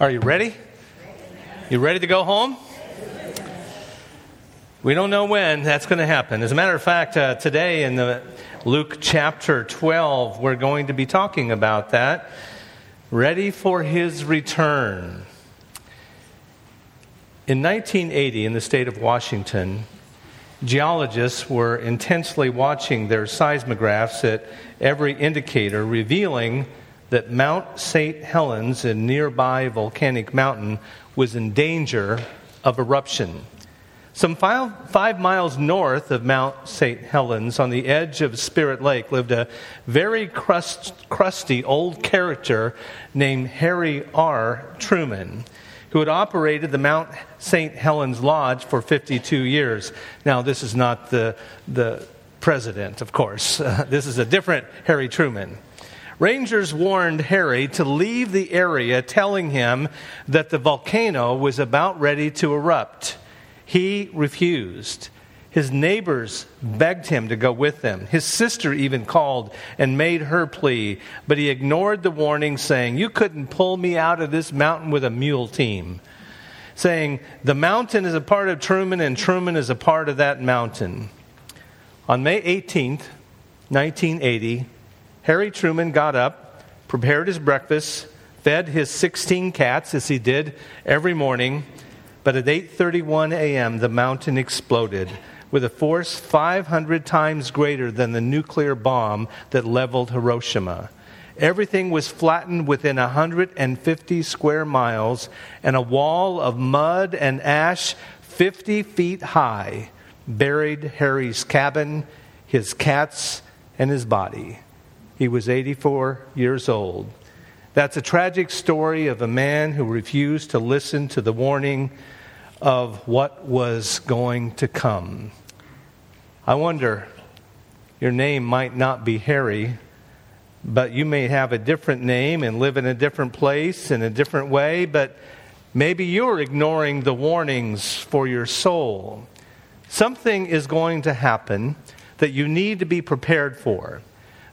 Are you ready? You ready to go home? We don't know when that's going to happen. As a matter of fact, uh, today in the Luke chapter 12, we're going to be talking about that. Ready for his return. In 1980, in the state of Washington, geologists were intensely watching their seismographs at every indicator, revealing that Mount St. Helens, a nearby volcanic mountain, was in danger of eruption. Some five, five, miles north of Mount St. Helens, on the edge of Spirit Lake, lived a very crust, crusty old character named Harry R. Truman, who had operated the Mount St. Helens Lodge for 52 years. Now, this is not the, the president, of course. Uh, this is a different Harry Truman. Rangers warned Harry to leave the area, telling him that the volcano was about ready to erupt. He refused. His neighbors begged him to go with them. His sister even called and made her plea, but he ignored the warning, saying, You couldn't pull me out of this mountain with a mule team. Saying, The mountain is a part of Truman, and Truman is a part of that mountain. On May 18th, 1980, Harry Truman got up, prepared his breakfast, fed his 16 cats as he did every morning, but at 8:31 a.m. the mountain exploded with a force 500 times greater than the nuclear bomb that leveled Hiroshima. Everything was flattened within 150 square miles, and a wall of mud and ash 50 feet high buried Harry's cabin, his cats, and his body. He was 84 years old. That's a tragic story of a man who refused to listen to the warning of what was going to come. I wonder, your name might not be Harry, but you may have a different name and live in a different place in a different way, but maybe you're ignoring the warnings for your soul. Something is going to happen that you need to be prepared for.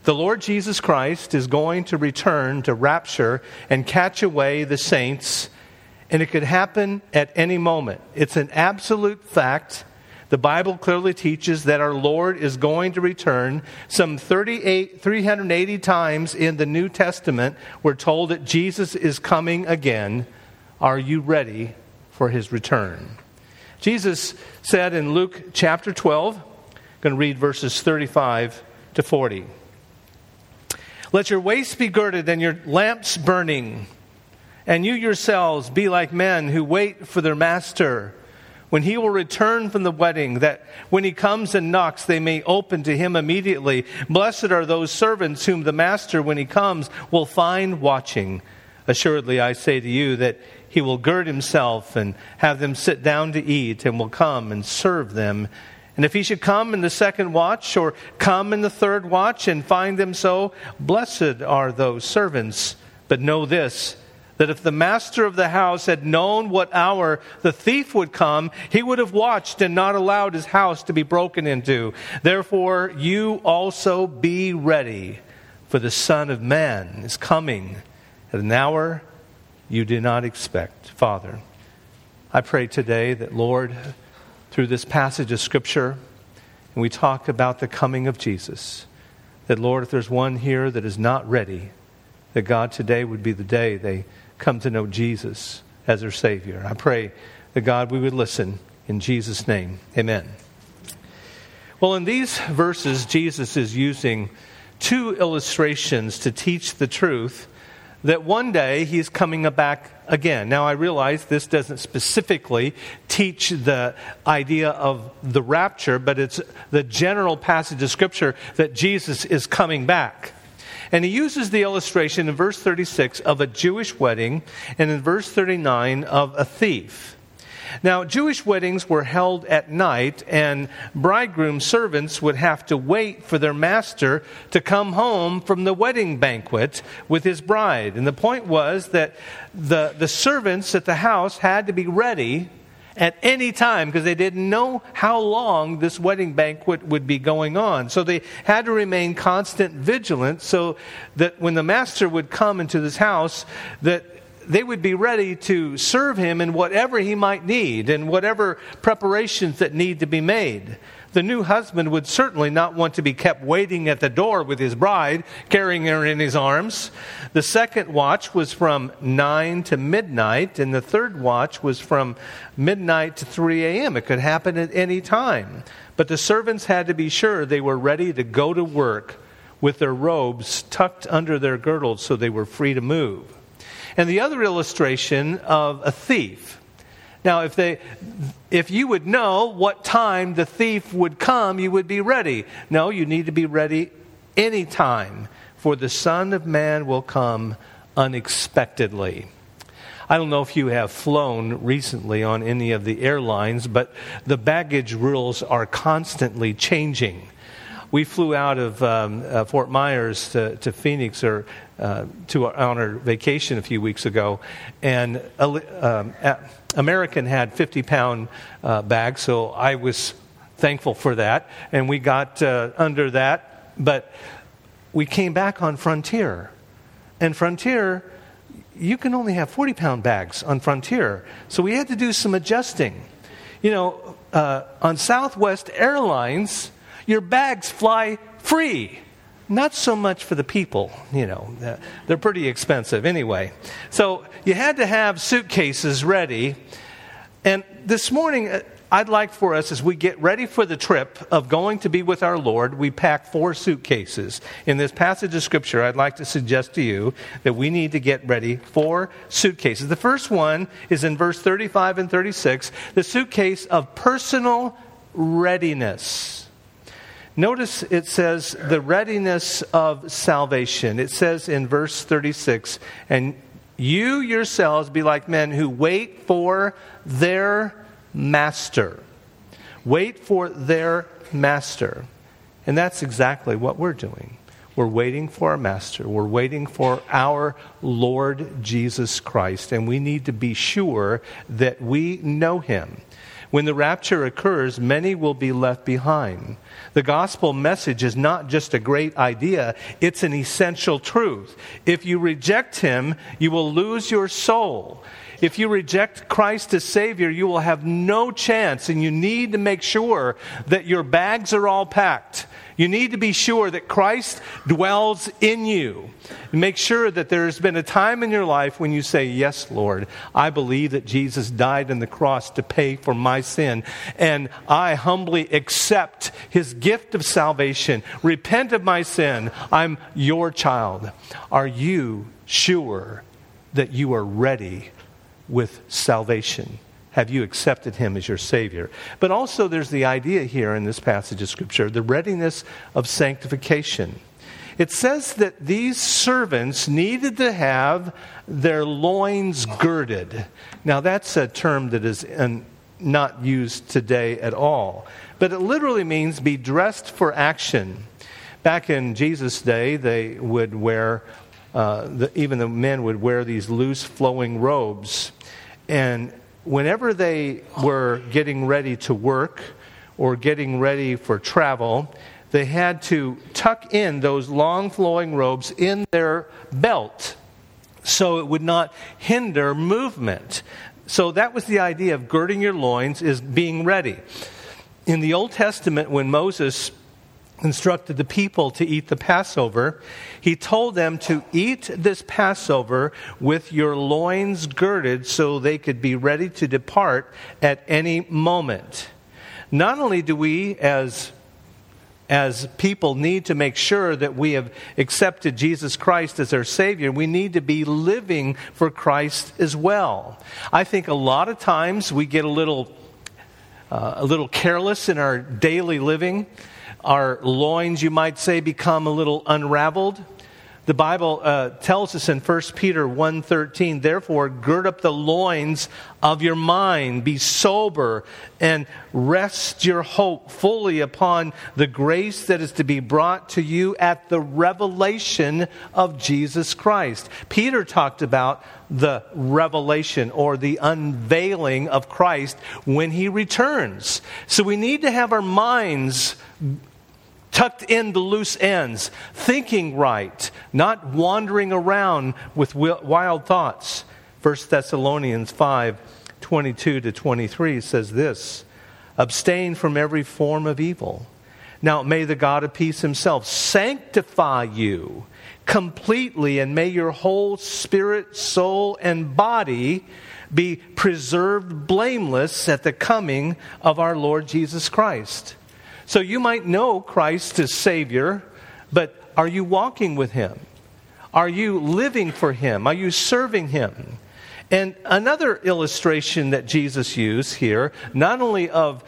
The Lord Jesus Christ is going to return to rapture and catch away the saints, and it could happen at any moment. It's an absolute fact. The Bible clearly teaches that our Lord is going to return. Some 38, 380 times in the New Testament, we're told that Jesus is coming again. Are you ready for his return? Jesus said in Luke chapter 12, I'm going to read verses 35 to 40. Let your waist be girded and your lamps burning. And you yourselves be like men who wait for their master when he will return from the wedding, that when he comes and knocks, they may open to him immediately. Blessed are those servants whom the master, when he comes, will find watching. Assuredly, I say to you that he will gird himself and have them sit down to eat, and will come and serve them and if he should come in the second watch or come in the third watch and find them so, blessed are those servants. But know this that if the master of the house had known what hour the thief would come, he would have watched and not allowed his house to be broken into. Therefore, you also be ready, for the Son of Man is coming at an hour you did not expect. Father, I pray today that, Lord, through this passage of Scripture, and we talk about the coming of Jesus. That, Lord, if there's one here that is not ready, that God today would be the day they come to know Jesus as their Savior. I pray that God, we would listen in Jesus' name. Amen. Well, in these verses, Jesus is using two illustrations to teach the truth that one day he's coming back again. Now, I realize this doesn't specifically teach the idea of the rapture, but it's the general passage of Scripture that Jesus is coming back. And he uses the illustration in verse 36 of a Jewish wedding and in verse 39 of a thief. Now, Jewish weddings were held at night, and bridegroom servants would have to wait for their master to come home from the wedding banquet with his bride. And the point was that the, the servants at the house had to be ready at any time because they didn't know how long this wedding banquet would be going on. So they had to remain constant vigilant so that when the master would come into this house that they would be ready to serve him in whatever he might need and whatever preparations that need to be made. The new husband would certainly not want to be kept waiting at the door with his bride, carrying her in his arms. The second watch was from 9 to midnight, and the third watch was from midnight to 3 a.m. It could happen at any time. But the servants had to be sure they were ready to go to work with their robes tucked under their girdles so they were free to move. And the other illustration of a thief. Now, if, they, if you would know what time the thief would come, you would be ready. No, you need to be ready anytime, for the Son of Man will come unexpectedly. I don't know if you have flown recently on any of the airlines, but the baggage rules are constantly changing we flew out of um, uh, Fort Myers to, to Phoenix or uh, to on our vacation a few weeks ago, and um, American had 50 pound uh, bags, so I was thankful for that, and we got uh, under that. But we came back on Frontier, and Frontier. You can only have 40 pound bags on Frontier. So we had to do some adjusting. You know, uh, on Southwest Airlines, your bags fly free. Not so much for the people, you know, they're pretty expensive anyway. So you had to have suitcases ready. And this morning, uh, I'd like for us, as we get ready for the trip of going to be with our Lord, we pack four suitcases. In this passage of Scripture, I'd like to suggest to you that we need to get ready four suitcases. The first one is in verse 35 and 36 the suitcase of personal readiness. Notice it says the readiness of salvation. It says in verse 36, and you yourselves be like men who wait for their master. Wait for their master. And that's exactly what we're doing. We're waiting for our master. We're waiting for our Lord Jesus Christ. And we need to be sure that we know him. When the rapture occurs, many will be left behind. The gospel message is not just a great idea, it's an essential truth. If you reject him, you will lose your soul. If you reject Christ as Savior, you will have no chance, and you need to make sure that your bags are all packed you need to be sure that Christ dwells in you. Make sure that there's been a time in your life when you say, Yes, Lord, I believe that Jesus died on the cross to pay for my sin, and I humbly accept his gift of salvation. Repent of my sin. I'm your child. Are you sure that you are ready with salvation? Have you accepted him as your Savior? But also, there's the idea here in this passage of Scripture the readiness of sanctification. It says that these servants needed to have their loins girded. Now, that's a term that is not used today at all, but it literally means be dressed for action. Back in Jesus' day, they would wear, uh, the, even the men would wear these loose flowing robes. And whenever they were getting ready to work or getting ready for travel, they had to tuck in those long flowing robes in their belt so it would not hinder movement. So that was the idea of girding your loins is being ready. In the Old Testament, when Moses instructed the people to eat the Passover, he told them to eat this Passover with your loins girded so they could be ready to depart at any moment. Not only do we, as as people need to make sure that we have accepted Jesus Christ as our Savior, we need to be living for Christ as well. I think a lot of times we get a little, uh, a little careless in our daily living our loins, you might say, become a little unraveled. The Bible uh, tells us in 1 Peter 1.13, therefore gird up the loins of your mind, be sober, and rest your hope fully upon the grace that is to be brought to you at the revelation of Jesus Christ. Peter talked about the revelation or the unveiling of Christ when he returns. So we need to have our minds tucked in the loose ends, thinking right, not wandering around with wild thoughts. 1 Thessalonians 5 22 to 23 says this Abstain from every form of evil. Now may the God of peace himself sanctify you completely, and may your whole spirit, soul, and body be preserved blameless at the coming of our Lord Jesus Christ. So you might know Christ as Savior, but are you walking with Him? Are you living for Him? Are you serving Him? And another illustration that Jesus used here, not only of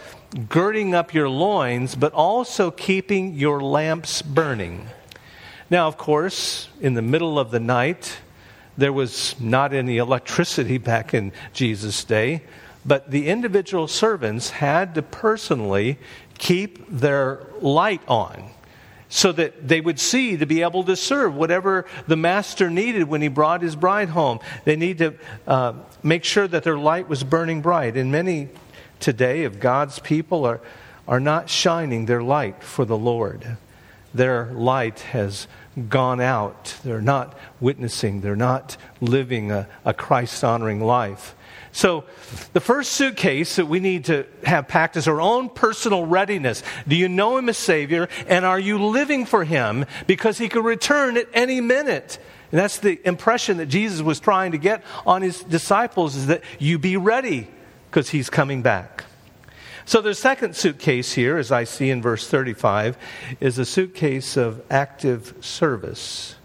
girding up your loins, but also keeping your lamps burning. Now, of course, in the middle of the night, there was not any electricity back in Jesus' day, but the individual servants had to personally keep their light on so that they would see to be able to serve whatever the master needed when he brought his bride home. They need to uh, make sure that their light was burning bright. And many today of God's people are, are not shining their light for the Lord. Their light has gone out. They're not witnessing. They're not living a, a Christ honoring life. So, the first suitcase that we need to have packed is our own personal readiness. Do you know Him as Savior? And are you living for Him? Because He could return at any minute. And that's the impression that Jesus was trying to get on His disciples is that you be ready because He's coming back. So, the second suitcase here, as I see in verse 35, is a suitcase of active service.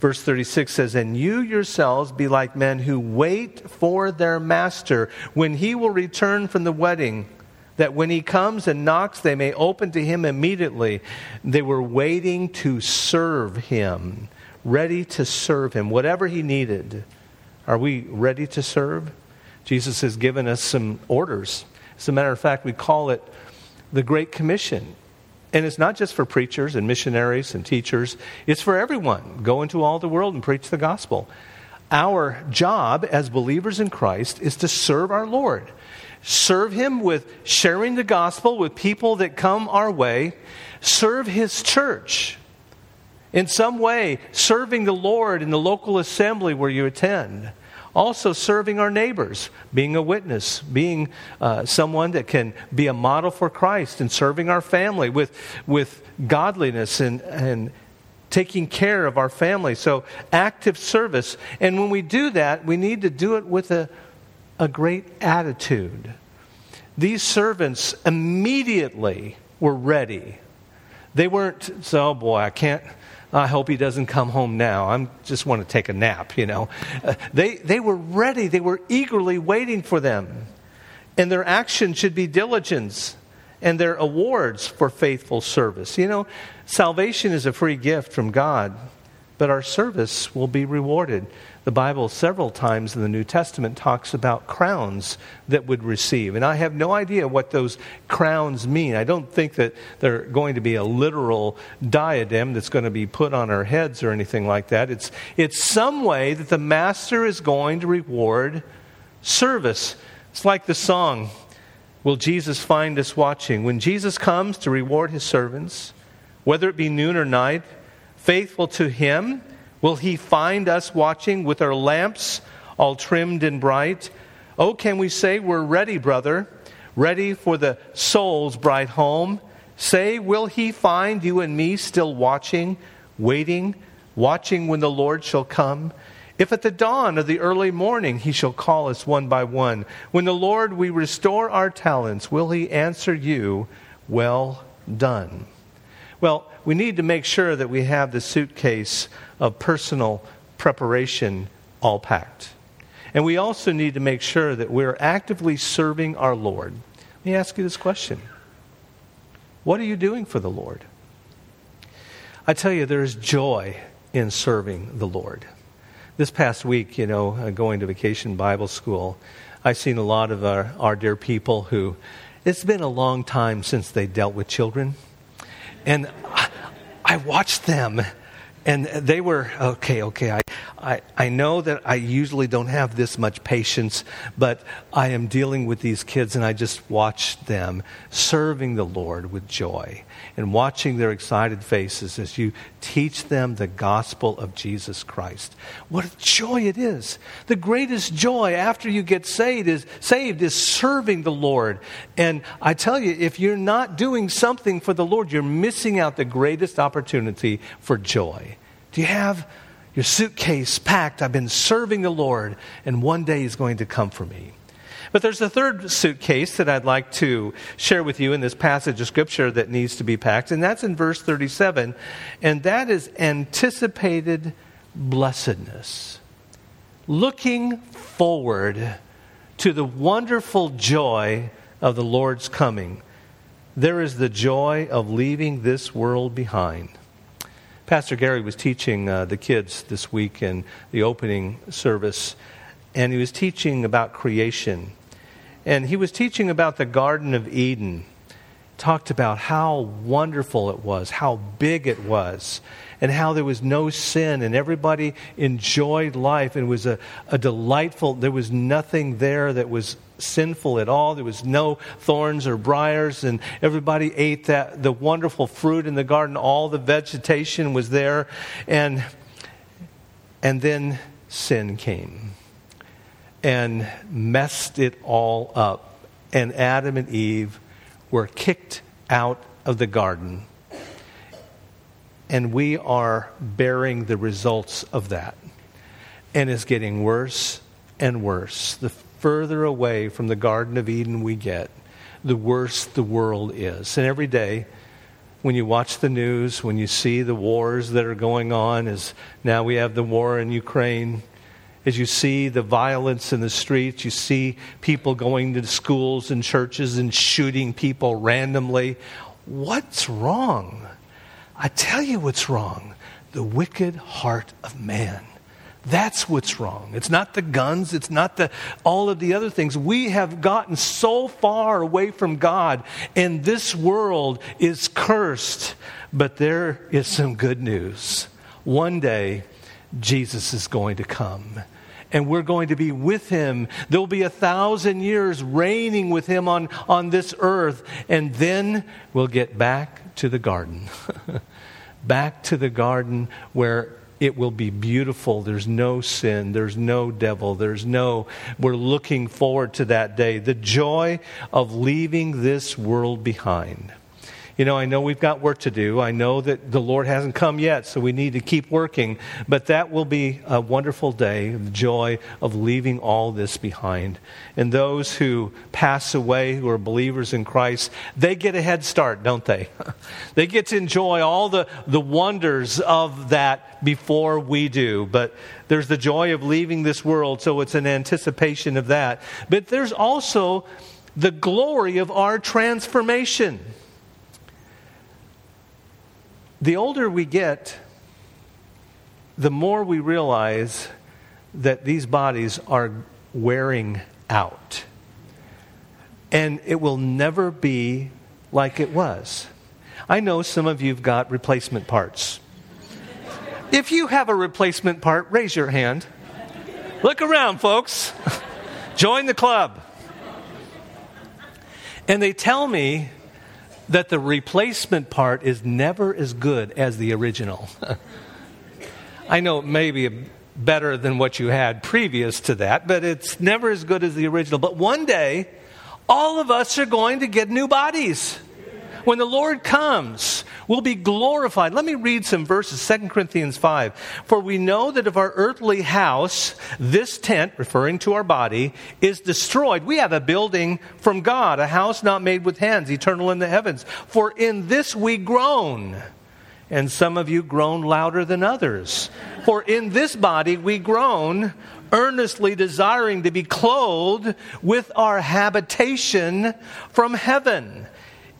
Verse 36 says, And you yourselves be like men who wait for their master when he will return from the wedding, that when he comes and knocks, they may open to him immediately. They were waiting to serve him, ready to serve him, whatever he needed. Are we ready to serve? Jesus has given us some orders. As a matter of fact, we call it the Great Commission. And it's not just for preachers and missionaries and teachers, it's for everyone. Go into all the world and preach the gospel. Our job as believers in Christ is to serve our Lord. Serve Him with sharing the gospel with people that come our way. Serve His church. In some way, serving the Lord in the local assembly where you attend. Also, serving our neighbors, being a witness, being uh, someone that can be a model for Christ, and serving our family with, with godliness and, and taking care of our family. So, active service. And when we do that, we need to do it with a, a great attitude. These servants immediately were ready. They weren't, so, oh boy, I can't. I hope he doesn't come home now. I just want to take a nap, you know. Uh, they, they were ready, they were eagerly waiting for them. And their action should be diligence and their awards for faithful service. You know, salvation is a free gift from God, but our service will be rewarded. The Bible, several times in the New Testament, talks about crowns that would receive. And I have no idea what those crowns mean. I don't think that they're going to be a literal diadem that's going to be put on our heads or anything like that. It's, it's some way that the Master is going to reward service. It's like the song, Will Jesus Find Us Watching? When Jesus comes to reward his servants, whether it be noon or night, faithful to him, Will he find us watching with our lamps all trimmed and bright? Oh, can we say we're ready, brother, ready for the soul's bright home? Say, will he find you and me still watching, waiting, watching when the Lord shall come? If at the dawn of the early morning he shall call us one by one, when the Lord we restore our talents, will he answer you, Well done? Well, we need to make sure that we have the suitcase of personal preparation all packed. And we also need to make sure that we're actively serving our Lord. Let me ask you this question What are you doing for the Lord? I tell you, there's joy in serving the Lord. This past week, you know, uh, going to vacation Bible school, I've seen a lot of our, our dear people who, it's been a long time since they dealt with children. And I, I watched them and they were okay okay I, I, I know that i usually don't have this much patience but i am dealing with these kids and i just watched them serving the lord with joy and watching their excited faces as you teach them the gospel of jesus christ. What a joy it is. The greatest joy after you get saved is saved is serving the lord. And i tell you if you're not doing something for the lord you're missing out the greatest opportunity for joy do you have your suitcase packed? I've been serving the Lord, and one day He's going to come for me. But there's a third suitcase that I'd like to share with you in this passage of Scripture that needs to be packed, and that's in verse 37, and that is anticipated blessedness. Looking forward to the wonderful joy of the Lord's coming. There is the joy of leaving this world behind. Pastor Gary was teaching uh, the kids this week in the opening service, and he was teaching about creation. And he was teaching about the Garden of Eden. Talked about how wonderful it was, how big it was, and how there was no sin, and everybody enjoyed life, and it was a, a delightful, there was nothing there that was sinful at all. There was no thorns or briars, and everybody ate that the wonderful fruit in the garden. All the vegetation was there, and and then sin came and messed it all up. And Adam and Eve were kicked out of the garden. And we are bearing the results of that. And it's getting worse and worse. The further away from the Garden of Eden we get, the worse the world is. And every day, when you watch the news, when you see the wars that are going on, as now we have the war in Ukraine, as you see the violence in the streets, you see people going to schools and churches and shooting people randomly. What's wrong? I tell you what's wrong the wicked heart of man. That's what's wrong. It's not the guns, it's not the all of the other things. We have gotten so far away from God and this world is cursed. But there is some good news. One day Jesus is going to come and we're going to be with him. There'll be a thousand years reigning with him on, on this earth, and then we'll get back to the garden. back to the garden where it will be beautiful. There's no sin. There's no devil. There's no. We're looking forward to that day. The joy of leaving this world behind you know, I know we've got work to do. I know that the Lord hasn't come yet, so we need to keep working. But that will be a wonderful day, the joy of leaving all this behind. And those who pass away, who are believers in Christ, they get a head start, don't they? they get to enjoy all the, the wonders of that before we do. But there's the joy of leaving this world, so it's an anticipation of that. But there's also the glory of our transformation the older we get, the more we realize that these bodies are wearing out. And it will never be like it was. I know some of you've got replacement parts. If you have a replacement part, raise your hand. Look around, folks. Join the club. And they tell me that the replacement part is never as good as the original. I know it may be better than what you had previous to that, but it's never as good as the original. But one day, all of us are going to get new bodies. When the Lord comes, we'll be glorified. Let me read some verses, 2 Corinthians 5. For we know that if our earthly house, this tent, referring to our body, is destroyed, we have a building from God, a house not made with hands, eternal in the heavens. For in this we groan. And some of you groan louder than others. For in this body we groan, earnestly desiring to be clothed with our habitation from heaven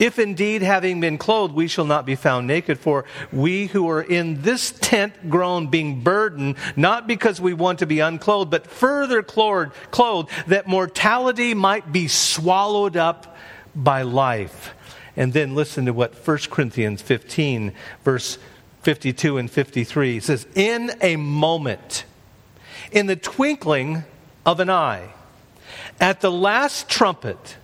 if indeed, having been clothed, we shall not be found naked, for we who are in this tent groan, being burdened, not because we want to be unclothed, but further clothed, that mortality might be swallowed up by life. And then listen to what 1 Corinthians 15, verse 52 and 53. Says, In a moment, in the twinkling of an eye, at the last trumpet,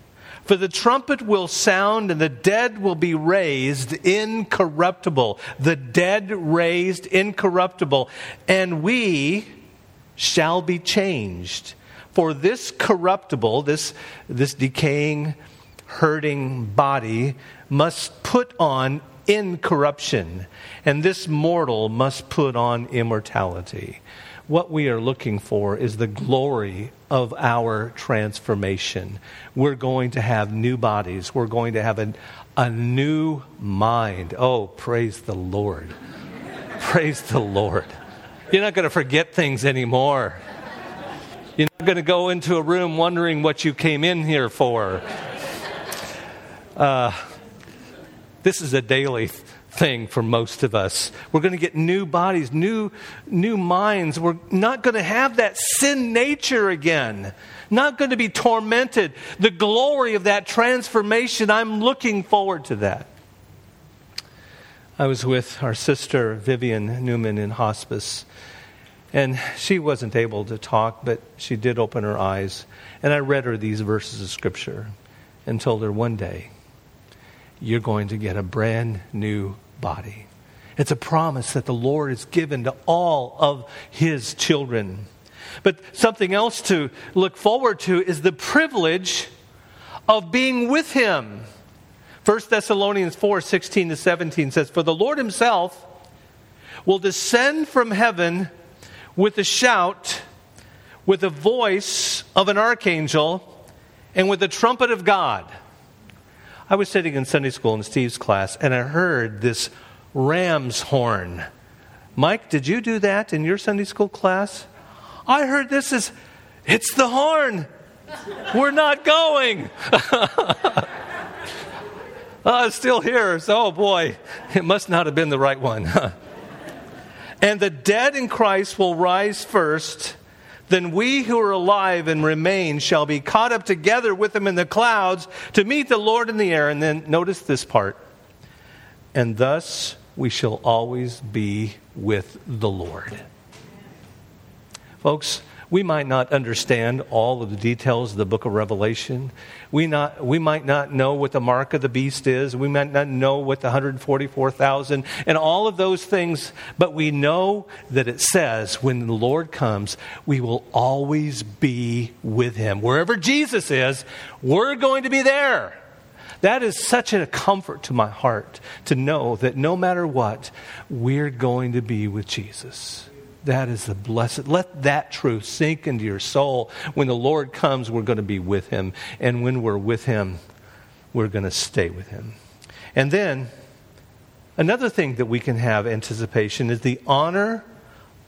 for the trumpet will sound, and the dead will be raised incorruptible. The dead raised incorruptible. And we shall be changed. For this corruptible, this, this decaying, hurting body, must put on incorruption, and this mortal must put on immortality what we are looking for is the glory of our transformation. We're going to have new bodies, we're going to have a, a new mind. Oh, praise the Lord! praise the Lord. You're not going to forget things anymore. You're not going to go into a room wondering what you came in here for. Uh, this is a daily thing for most of us. We're going to get new bodies, new, new minds. We're not going to have that sin nature again. Not going to be tormented. The glory of that transformation, I'm looking forward to that. I was with our sister Vivian Newman in hospice, and she wasn't able to talk, but she did open her eyes. And I read her these verses of Scripture and told her one day, you're going to get a brand new body. It's a promise that the Lord has given to all of his children. But something else to look forward to is the privilege of being with him. 1 Thessalonians 4 16 to 17 says, For the Lord himself will descend from heaven with a shout, with the voice of an archangel, and with the trumpet of God. I was sitting in Sunday school in Steve's class and I heard this ram's horn. Mike, did you do that in your Sunday school class? I heard this is, it's the horn. We're not going. oh, still here. So, oh boy, it must not have been the right one. and the dead in Christ will rise first then we who are alive and remain shall be caught up together with them in the clouds to meet the Lord in the air. And then notice this part. And thus we shall always be with the Lord. Folks, we might not understand all of the details of the book of Revelation. We, not, we might not know what the mark of the beast is. We might not know what the 144,000 and all of those things, but we know that it says when the Lord comes, we will always be with him. Wherever Jesus is, we're going to be there. That is such a comfort to my heart to know that no matter what, we're going to be with Jesus. That is the blessed. Let that truth sink into your soul. When the Lord comes, we're going to be with him. And when we're with him, we're going to stay with him. And then, another thing that we can have anticipation is the honor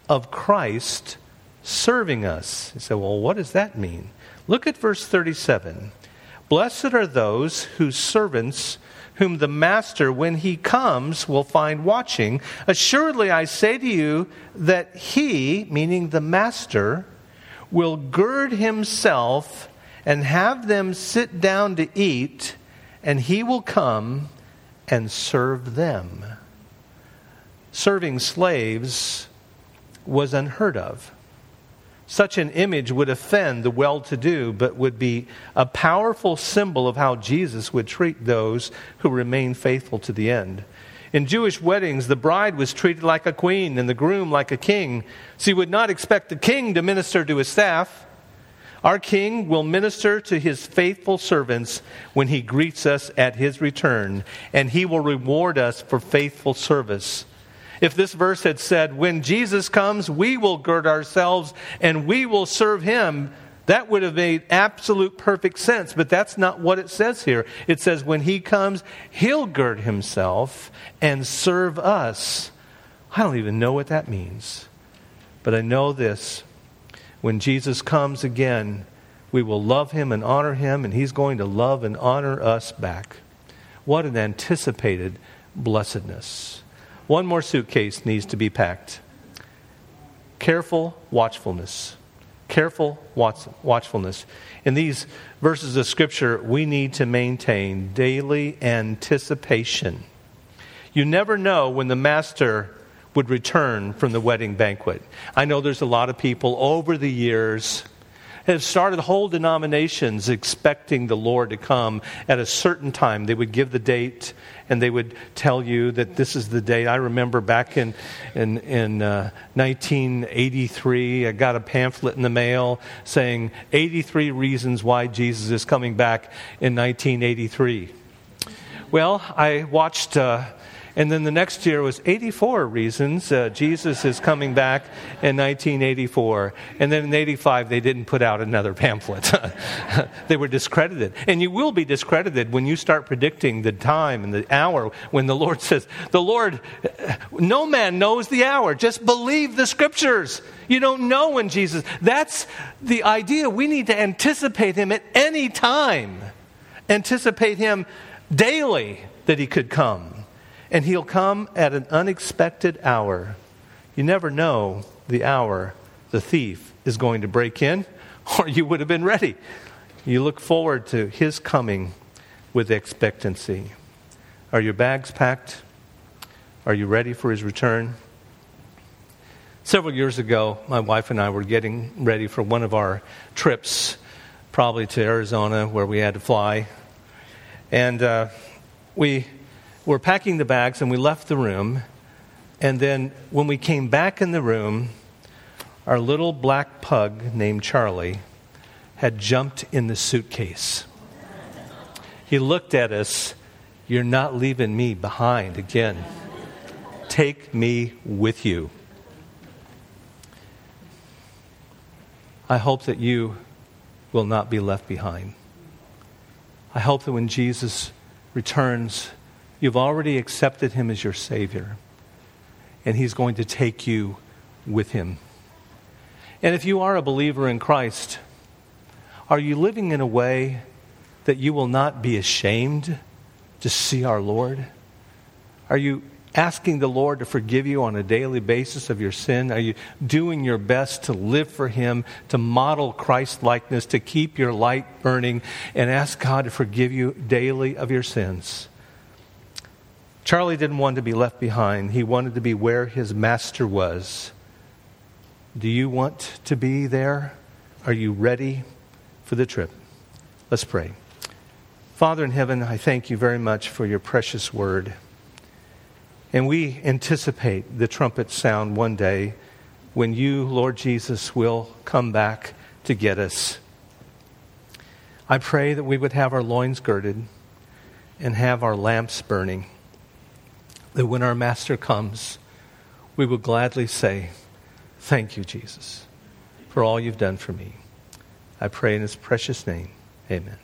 of Christ serving us. You say, well, what does that mean? Look at verse 37. Blessed are those whose servants whom the master, when he comes, will find watching. Assuredly, I say to you that he, meaning the master, will gird himself and have them sit down to eat, and he will come and serve them. Serving slaves was unheard of. Such an image would offend the well to do, but would be a powerful symbol of how Jesus would treat those who remain faithful to the end. In Jewish weddings, the bride was treated like a queen and the groom like a king. So you would not expect the king to minister to his staff. Our king will minister to his faithful servants when he greets us at his return, and he will reward us for faithful service. If this verse had said, When Jesus comes, we will gird ourselves and we will serve him, that would have made absolute perfect sense. But that's not what it says here. It says, When he comes, he'll gird himself and serve us. I don't even know what that means. But I know this when Jesus comes again, we will love him and honor him, and he's going to love and honor us back. What an anticipated blessedness. One more suitcase needs to be packed. Careful watchfulness. Careful watch, watchfulness. In these verses of Scripture, we need to maintain daily anticipation. You never know when the Master would return from the wedding banquet. I know there's a lot of people over the years have started whole denominations expecting the Lord to come at a certain time. They would give the date and they would tell you that this is the date. I remember back in, in, in uh, 1983, I got a pamphlet in the mail saying 83 reasons why Jesus is coming back in 1983. Well, I watched. Uh, and then the next year was 84 reasons uh, Jesus is coming back in 1984. And then in 85, they didn't put out another pamphlet. they were discredited. And you will be discredited when you start predicting the time and the hour when the Lord says, The Lord, no man knows the hour. Just believe the scriptures. You don't know when Jesus. That's the idea. We need to anticipate him at any time, anticipate him daily that he could come and he'll come at an unexpected hour. You never know the hour the thief is going to break in, or you would have been ready. You look forward to his coming with expectancy. Are your bags packed? Are you ready for his return? Several years ago, my wife and I were getting ready for one of our trips, probably to Arizona, where we had to fly. And uh, we were packing the bags and we left the room. And then when we came back in the room, our little black pug named Charlie had jumped in the suitcase. He looked at us, You're not leaving me behind again. Take me with you. I hope that you will not be left behind. I hope that when Jesus returns, You've already accepted him as your Savior, and he's going to take you with him. And if you are a believer in Christ, are you living in a way that you will not be ashamed to see our Lord? Are you asking the Lord to forgive you on a daily basis of your sin? Are you doing your best to live for Him, to model Christ likeness, to keep your light burning, and ask God to forgive you daily of your sins? Charlie didn't want to be left behind. He wanted to be where his master was. Do you want to be there? Are you ready for the trip? Let's pray. Father in heaven, I thank you very much for your precious word. And we anticipate the trumpet sound one day when you, Lord Jesus, will come back to get us. I pray that we would have our loins girded and have our lamps burning that when our Master comes, we will gladly say, Thank you, Jesus, for all you've done for me. I pray in his precious name. Amen.